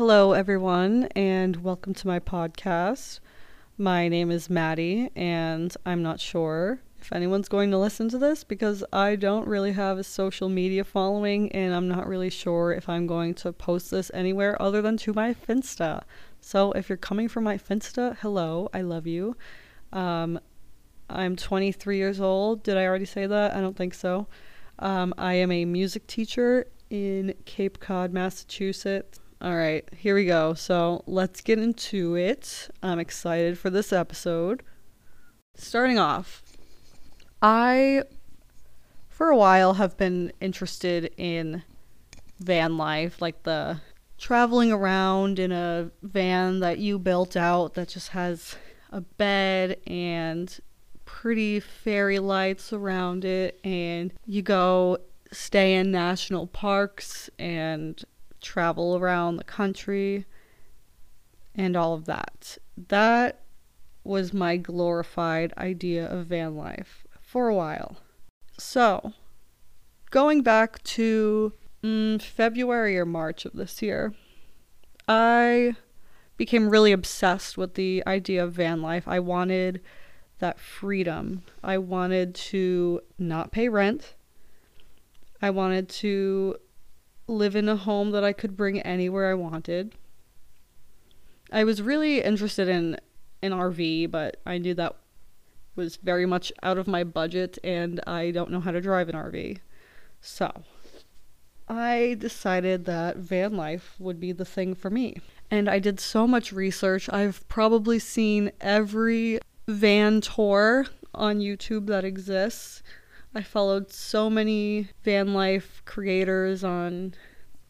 Hello, everyone, and welcome to my podcast. My name is Maddie, and I'm not sure if anyone's going to listen to this because I don't really have a social media following, and I'm not really sure if I'm going to post this anywhere other than to my Finsta. So if you're coming from my Finsta, hello, I love you. Um, I'm 23 years old. Did I already say that? I don't think so. Um, I am a music teacher in Cape Cod, Massachusetts. All right, here we go. So let's get into it. I'm excited for this episode. Starting off, I, for a while, have been interested in van life, like the traveling around in a van that you built out that just has a bed and pretty fairy lights around it, and you go stay in national parks and travel around the country and all of that. That was my glorified idea of van life for a while. So, going back to mm, February or March of this year, I became really obsessed with the idea of van life. I wanted that freedom. I wanted to not pay rent. I wanted to live in a home that I could bring anywhere I wanted. I was really interested in an RV, but I knew that was very much out of my budget and I don't know how to drive an RV. So, I decided that van life would be the thing for me. And I did so much research. I've probably seen every van tour on YouTube that exists. I followed so many van life creators on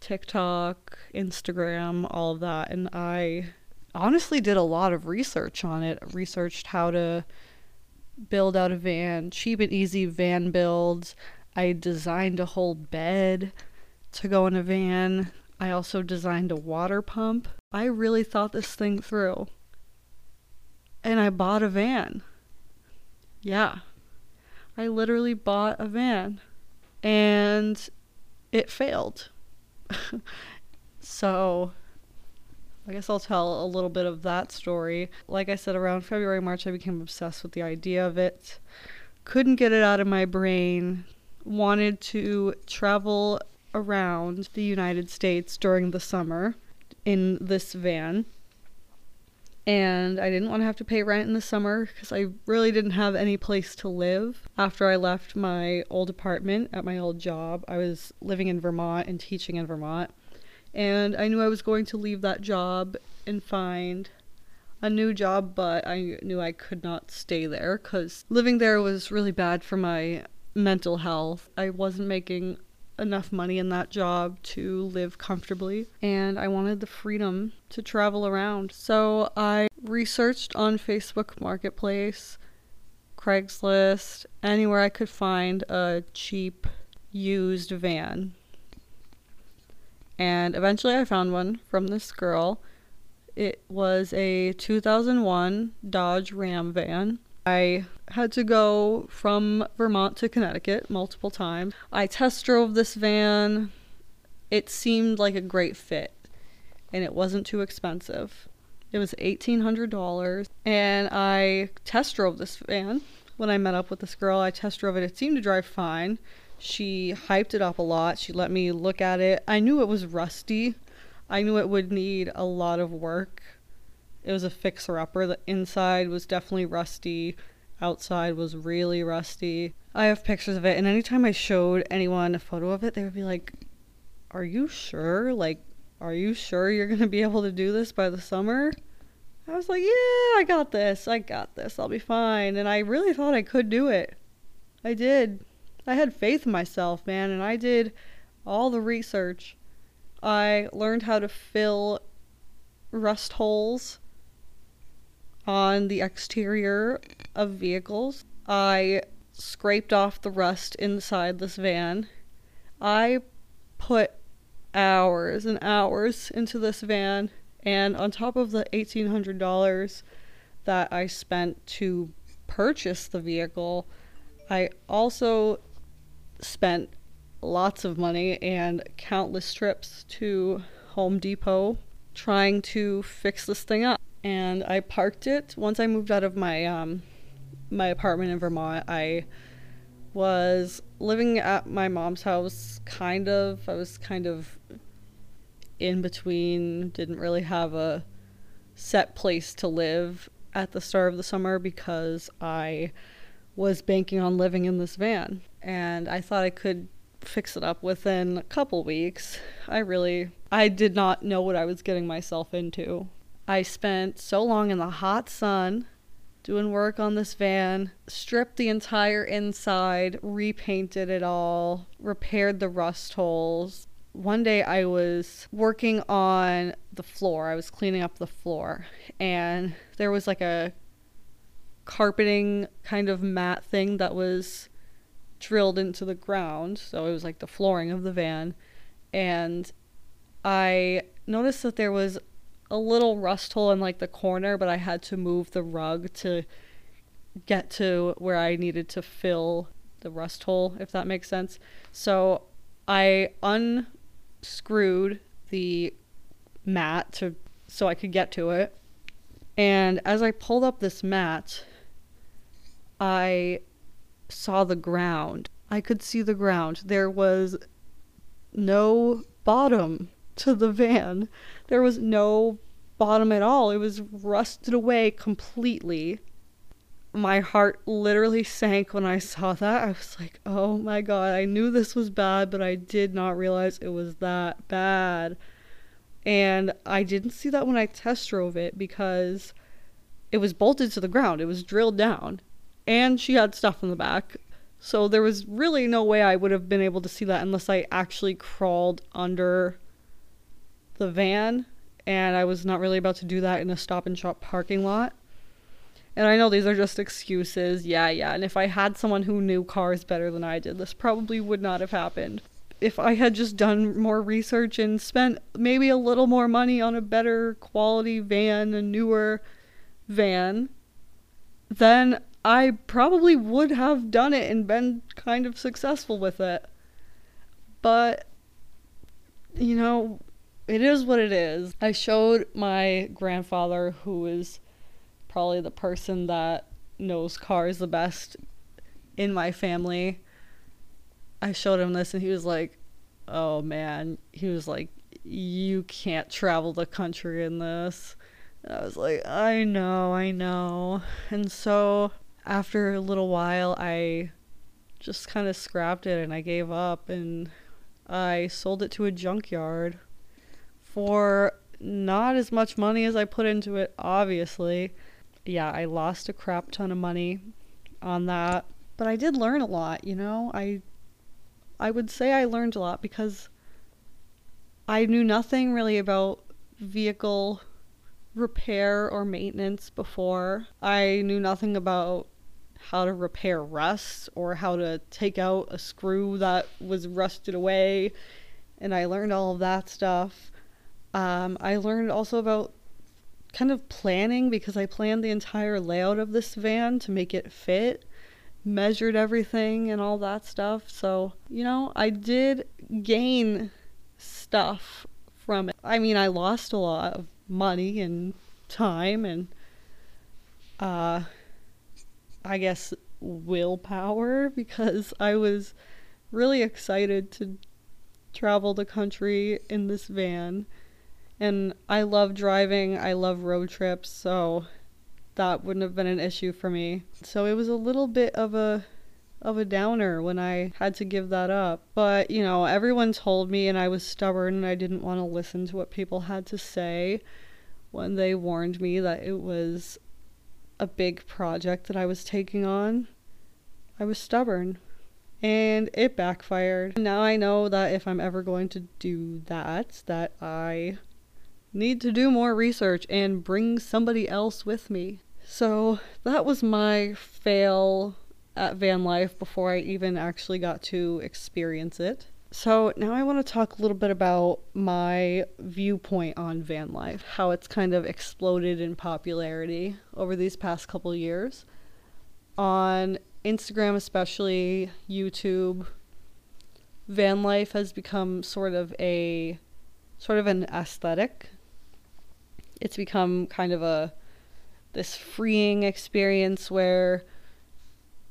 TikTok, Instagram, all of that, and I honestly did a lot of research on it. Researched how to build out a van, cheap and easy van builds. I designed a whole bed to go in a van. I also designed a water pump. I really thought this thing through. And I bought a van. Yeah. I literally bought a van and it failed. so I guess I'll tell a little bit of that story. Like I said, around February, March, I became obsessed with the idea of it. Couldn't get it out of my brain. Wanted to travel around the United States during the summer in this van and I didn't want to have to pay rent in the summer because I really didn't have any place to live. After I left my old apartment at my old job, I was living in Vermont and teaching in Vermont, and I knew I was going to leave that job and find a new job, but I knew I could not stay there because living there was really bad for my mental health. I wasn't making enough money in that job to live comfortably, and I wanted the freedom to travel around. So I researched on Facebook Marketplace, Craigslist, anywhere I could find a cheap used van. And eventually I found one from this girl. It was a 2001 Dodge Ram van. I had to go from Vermont to Connecticut multiple times. I test drove this van. It seemed like a great fit and it wasn't too expensive. It was $1,800 and I test drove this van. When I met up with this girl, I test drove it. It seemed to drive fine. She hyped it up a lot. She let me look at it. I knew it was rusty. I knew it would need a lot of work it was a fixer upper. The inside was definitely rusty, outside was really rusty. I have pictures of it, and anytime I showed anyone a photo of it, they would be like, Are you sure? Like, are you sure you're going to be able to do this by the summer? I was like, Yeah, I got this. I got this. I'll be fine. And I really thought I could do it. I did. I had faith in myself, man, and I did all the research. I learned how to fill rust holes on the exterior of vehicles. I scraped off the rust inside this van. I put hours and hours into this van, and on top of the $1,800 that I spent to purchase the vehicle, I also spent lots of money and countless trips to Home Depot trying to fix this thing up. And I parked it once I moved out of my um, my apartment in Vermont. I was living at my mom's house, kind of. I was kind of in between, didn't really have a set place to live at the start of the summer because I was banking on living in this van. And I thought I could fix it up within a couple weeks. I really I did not know what I was getting myself into. I spent so long in the hot sun doing work on this van, stripped the entire inside, repainted it all, repaired the rust holes. One day I was working on the floor. I was cleaning up the floor and there was like a carpeting kind of mat thing that was drilled into the ground. So it was like the flooring of the van. And I noticed that there was a little rust hole in like the corner, but I had to move the rug to get to where I needed to fill the rust hole, if that makes sense. So I unscrewed the mat to so I could get to it. And as I pulled up this mat, I saw the ground. I could see the ground. There was no bottom to the van. There was no bottom at all. It was rusted away completely. My heart literally sank when I saw that. I was like, oh my god, I knew this was bad, but I did not realize it was that bad. And I didn't see that when I test drove it because it was bolted to the ground, it was drilled down. And she had stuff in the back. So there was really no way I would have been able to see that unless I actually crawled under the van, and I was not really about to do that in a stop and shop parking lot. And I know these are just excuses. Yeah, yeah. And if I had someone who knew cars better than I did, this probably would not have happened. If I had just done more research and spent maybe a little more money on a better quality van, a newer van, then I probably would have done it and been kind of successful with it. But, you know, it is what it is. I showed my grandfather, who is probably the person that knows cars the best in my family. I showed him this and he was like, "Oh man." He was like, "You can't travel the country in this." And I was like, "I know, I know." And so after a little while, I just kind of scrapped it and I gave up and I sold it to a junkyard for not as much money as I put into it, obviously. Yeah, I lost a crap ton of money on that, but I did learn a lot, you know? I I would say I learned a lot because I knew nothing really about vehicle repair or maintenance before. I knew nothing about how to repair rust or how to take out a screw that was rusted away. And I learned all of that stuff. Um, I learned also about kind of planning because I planned the entire layout of this van to make it fit, measured everything and all that stuff. So, you know, I did gain stuff from it. I mean, I lost a lot of money and time and uh I guess willpower because I was really excited to travel the country in this van and I love driving, I love road trips, so that wouldn't have been an issue for me. So it was a little bit of a of a downer when I had to give that up. But, you know, everyone told me and I was stubborn and I didn't want to listen to what people had to say when they warned me that it was a big project that I was taking on. I was stubborn and it backfired. Now I know that if I'm ever going to do that, that I need to do more research and bring somebody else with me. So that was my fail at van life before I even actually got to experience it. So now I want to talk a little bit about my viewpoint on van life, how it's kind of exploded in popularity over these past couple years. On Instagram, especially YouTube, van life has become sort of a sort of an aesthetic It's become kind of a this freeing experience where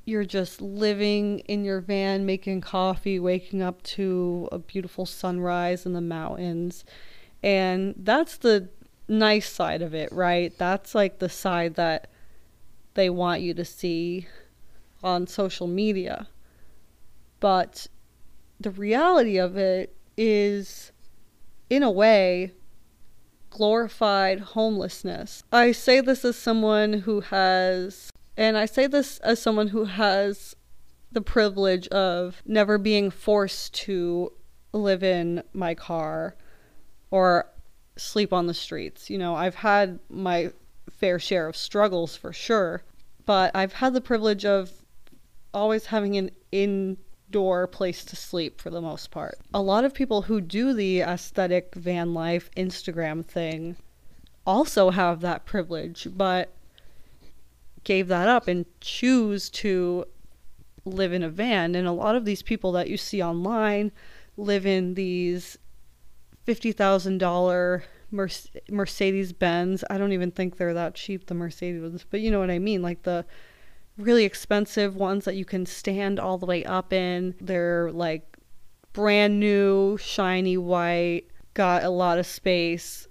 you're just living in your van, making coffee, waking up to a beautiful sunrise in the mountains. And that's the nice side of it, right? That's like the side that they want you to see on social media. But the reality of it is, in a way, glorified homelessness. I say this as someone who has, and I say this as someone who has the privilege of never being forced to live in my car or sleep on the streets. You know, I've had my fair share of struggles for sure, but I've had the privilege of always having an indoor place to sleep for the most part. A lot of people who do the aesthetic van life Instagram thing also have that privilege, but gave that up and choose to live in a van. And a lot of these people that you see online live in these $50,000 Mercedes Benz. I don't even think they're that cheap, the Mercedes but you know what I mean. Like the really expensive ones that you can stand all the way up in. They're like brand new, shiny white, got a lot of space,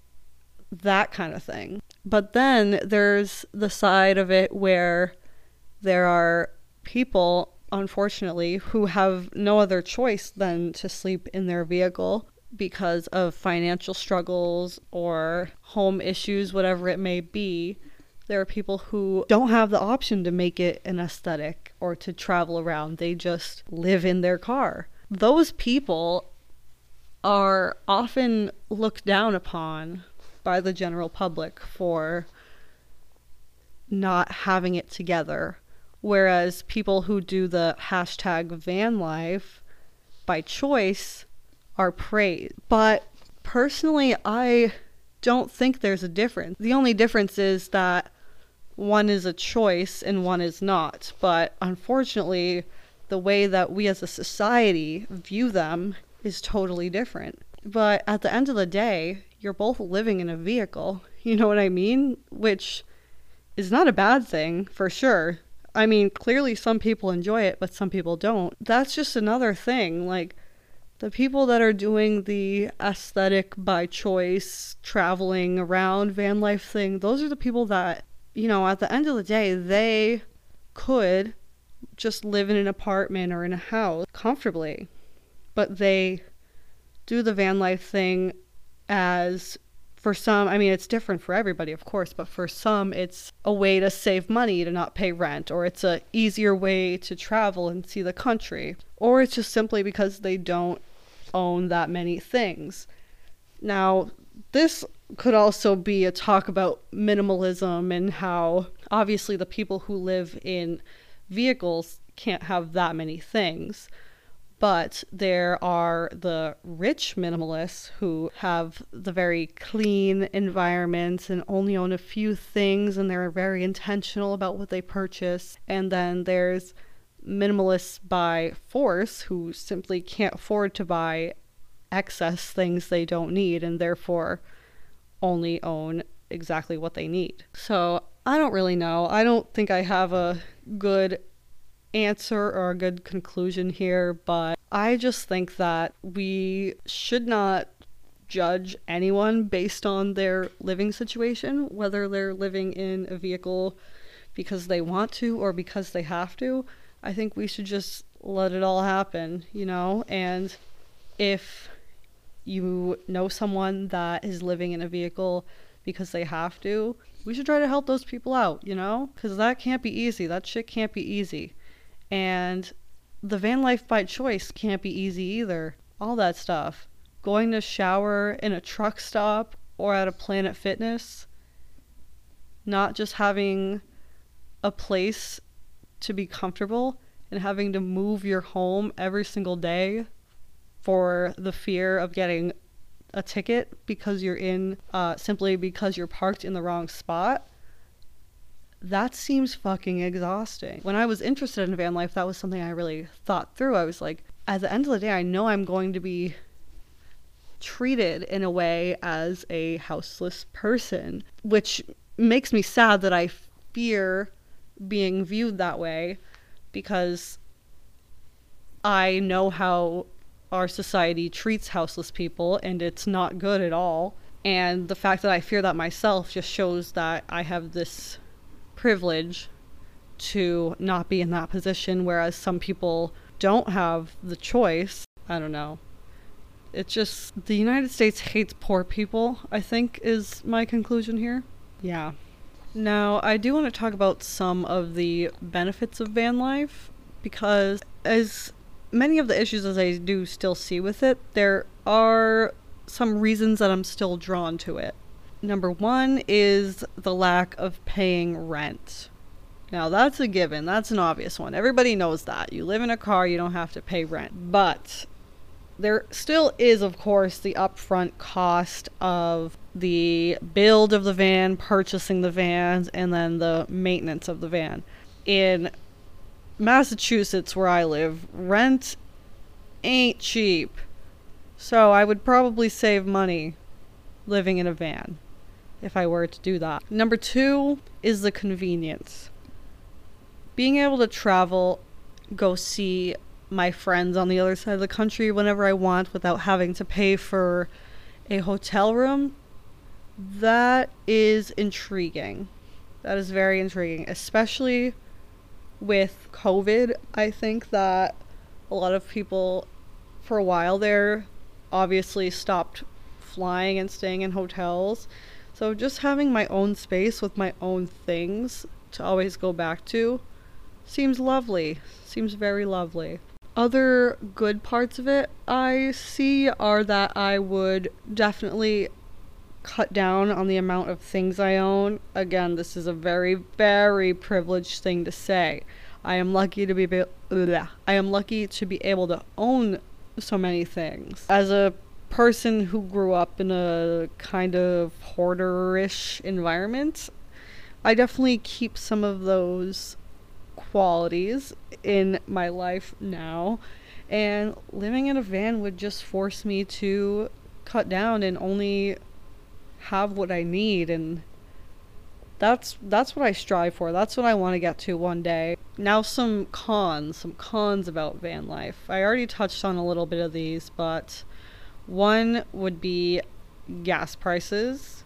that kind of thing. But then there's the side of it where there are people, unfortunately, who have no other choice than to sleep in their vehicle because of financial struggles or home issues, whatever it may be. There are people who don't have the option to make it an aesthetic or to travel around. They just live in their car. Those people are often looked down upon by the general public for not having it together. Whereas people who do the hashtag van life by choice are praised. But personally, I don't think there's a difference. The only difference is that one is a choice and one is not. But unfortunately, the way that we as a society view them is totally different. But at the end of the day, you're both living in a vehicle. You know what I mean? Which is not a bad thing for sure. I mean, clearly some people enjoy it, but some people don't. That's just another thing. Like, the people that are doing the aesthetic by choice, traveling around van life thing, those are the people that, you know, at the end of the day, they could just live in an apartment or in a house comfortably. But they do the van life thing as for some, I mean, it's different for everybody, of course, but for some, it's a way to save money to not pay rent, or it's a easier way to travel and see the country, or it's just simply because they don't own that many things. Now, this could also be a talk about minimalism and how obviously the people who live in vehicles can't have that many things. But there are the rich minimalists who have the very clean environments and only own a few things and they're very intentional about what they purchase. And then there's minimalists by force who simply can't afford to buy excess things they don't need and therefore only own exactly what they need. So I don't really know. I don't think I have a good answer or a good conclusion here, but I just think that we should not judge anyone based on their living situation, whether they're living in a vehicle because they want to or because they have to. I think we should just let it all happen, you know? And if you know someone that is living in a vehicle because they have to, we should try to help those people out, you know? Because that can't be easy. That shit can't be easy. And the van life by choice can't be easy either. All that stuff. Going to shower in a truck stop or at a Planet Fitness, not just having a place to be comfortable and having to move your home every single day for the fear of getting a ticket because you're in uh, simply because you're parked in the wrong spot that seems fucking exhausting. When i was interested in van life that was something i really thought through. I was like at the end of the day i know i'm going to be treated in a way as a houseless person, which makes me sad that I fear being viewed that way because I know how our society treats houseless people and it's not good at all. And the fact that I fear that myself just shows that I have this privilege to not be in that position, whereas some people don't have the choice. I don't know. It's just the United States hates poor people, I think, is my conclusion here. Yeah. Now, I do want to talk about some of the benefits of van life because, as many of the issues as I do still see with it, there are some reasons that I'm still drawn to it. Number one is the lack of paying rent. Now, that's a given. That's an obvious one. Everybody knows that. You live in a car, you don't have to pay rent. But there still is, of course, the upfront cost of the build of the van, purchasing the vans, and then the maintenance of the van. In Massachusetts, where I live, rent ain't cheap. So I would probably save money living in a van if I were to do that. Number two is the convenience. Being able to travel, go see my friends on the other side of the country whenever I want without having to pay for a hotel room, that is intriguing. That is very intriguing, especially with COVID. I think that a lot of people, for a while there, obviously stopped flying and staying in hotels. So just having my own space with my own things to always go back to seems lovely. Seems very lovely. Other good parts of it I see are that I would definitely cut down on the amount of things I own. Again, this is a very, very privileged thing to say. I am lucky to be, be I am lucky to be able to own so many things. As a person who grew up in a kind of hoarderish environment, I definitely keep some of those qualities in my life now. And living in a van would just force me to cut down and only have what I need and that's that's what I strive for. That's what I want to get to one day. Now some cons, some cons about van life. I already touched on a little bit of these, but one would be gas prices.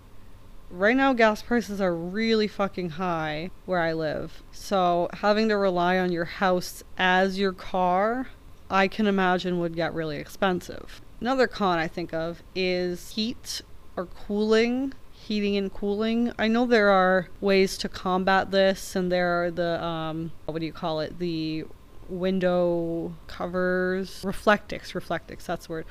Right now gas prices are really fucking high where I live. So having to rely on your house as your car, I can imagine would get really expensive. Another con I think of is heat or cooling heating and cooling. I know there are ways to combat this, and there are the um, what do you call it? The window covers, reflectix, reflectix. That's the word.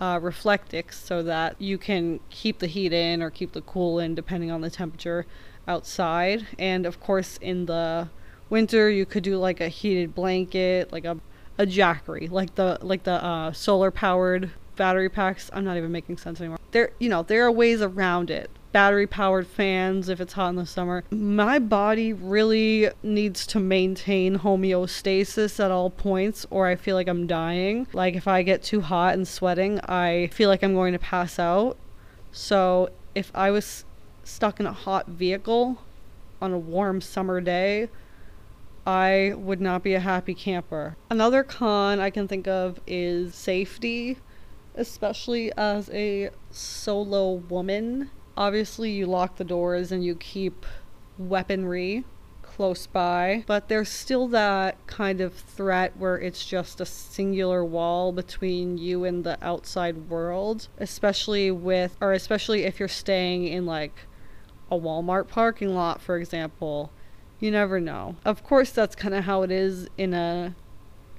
Uh, reflectix, so that you can keep the heat in or keep the cool in, depending on the temperature outside. And of course, in the winter, you could do like a heated blanket, like a a jackery, like the like the uh, solar powered battery packs. I'm not even making sense anymore. There, you know, there are ways around it battery powered fans if it's hot in the summer. My body really needs to maintain homeostasis at all points or I feel like I'm dying. Like if I get too hot and sweating, I feel like I'm going to pass out. So if I was stuck in a hot vehicle on a warm summer day, I would not be a happy camper. Another con I can think of is safety, especially as a solo woman Obviously, you lock the doors and you keep weaponry close by, but there's still that kind of threat where it's just a singular wall between you and the outside world, especially with, or especially if you're staying in like a Walmart parking lot, for example. You never know. Of course, that's kind of how it is in a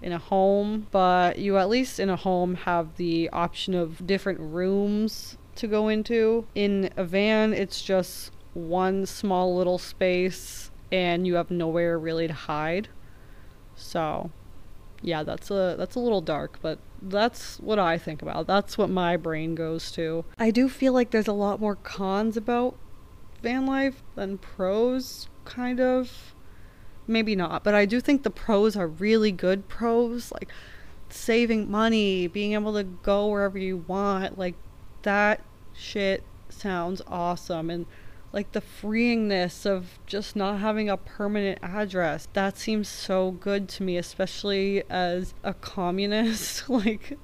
in a home, but you at least in a home have the option of different rooms to go into. In a van, it's just one small little space and you have nowhere really to hide. So, yeah, that's a that's a little dark, but that's what I think about. That's what my brain goes to. I do feel like there's a lot more cons about van life than pros, kind of. Maybe not, but I do think the pros are really good pros, like saving money, being able to go wherever you want, like that shit sounds awesome. And like the freeingness of just not having a permanent address. That seems so good to me, especially as a communist. like,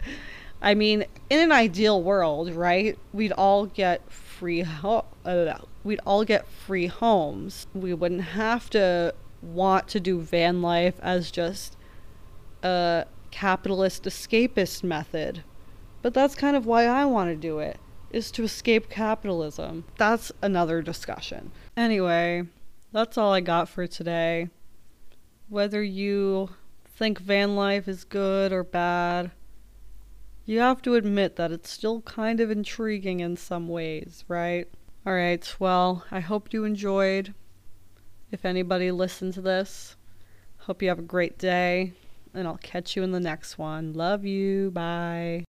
I mean, in an ideal world, right? We'd all get free ho- uh, we'd all get free homes. We wouldn't have to want to do van life as just a capitalist escapist method. But that's kind of why I want to do it, is to escape capitalism. That's another discussion. Anyway, that's all I got for today. Whether you think van life is good or bad, you have to admit that it's still kind of intriguing in some ways, right? Alright, well, I hope you enjoyed. If anybody listened to this, hope you have a great day, and I'll catch you in the next one. Love you. Bye.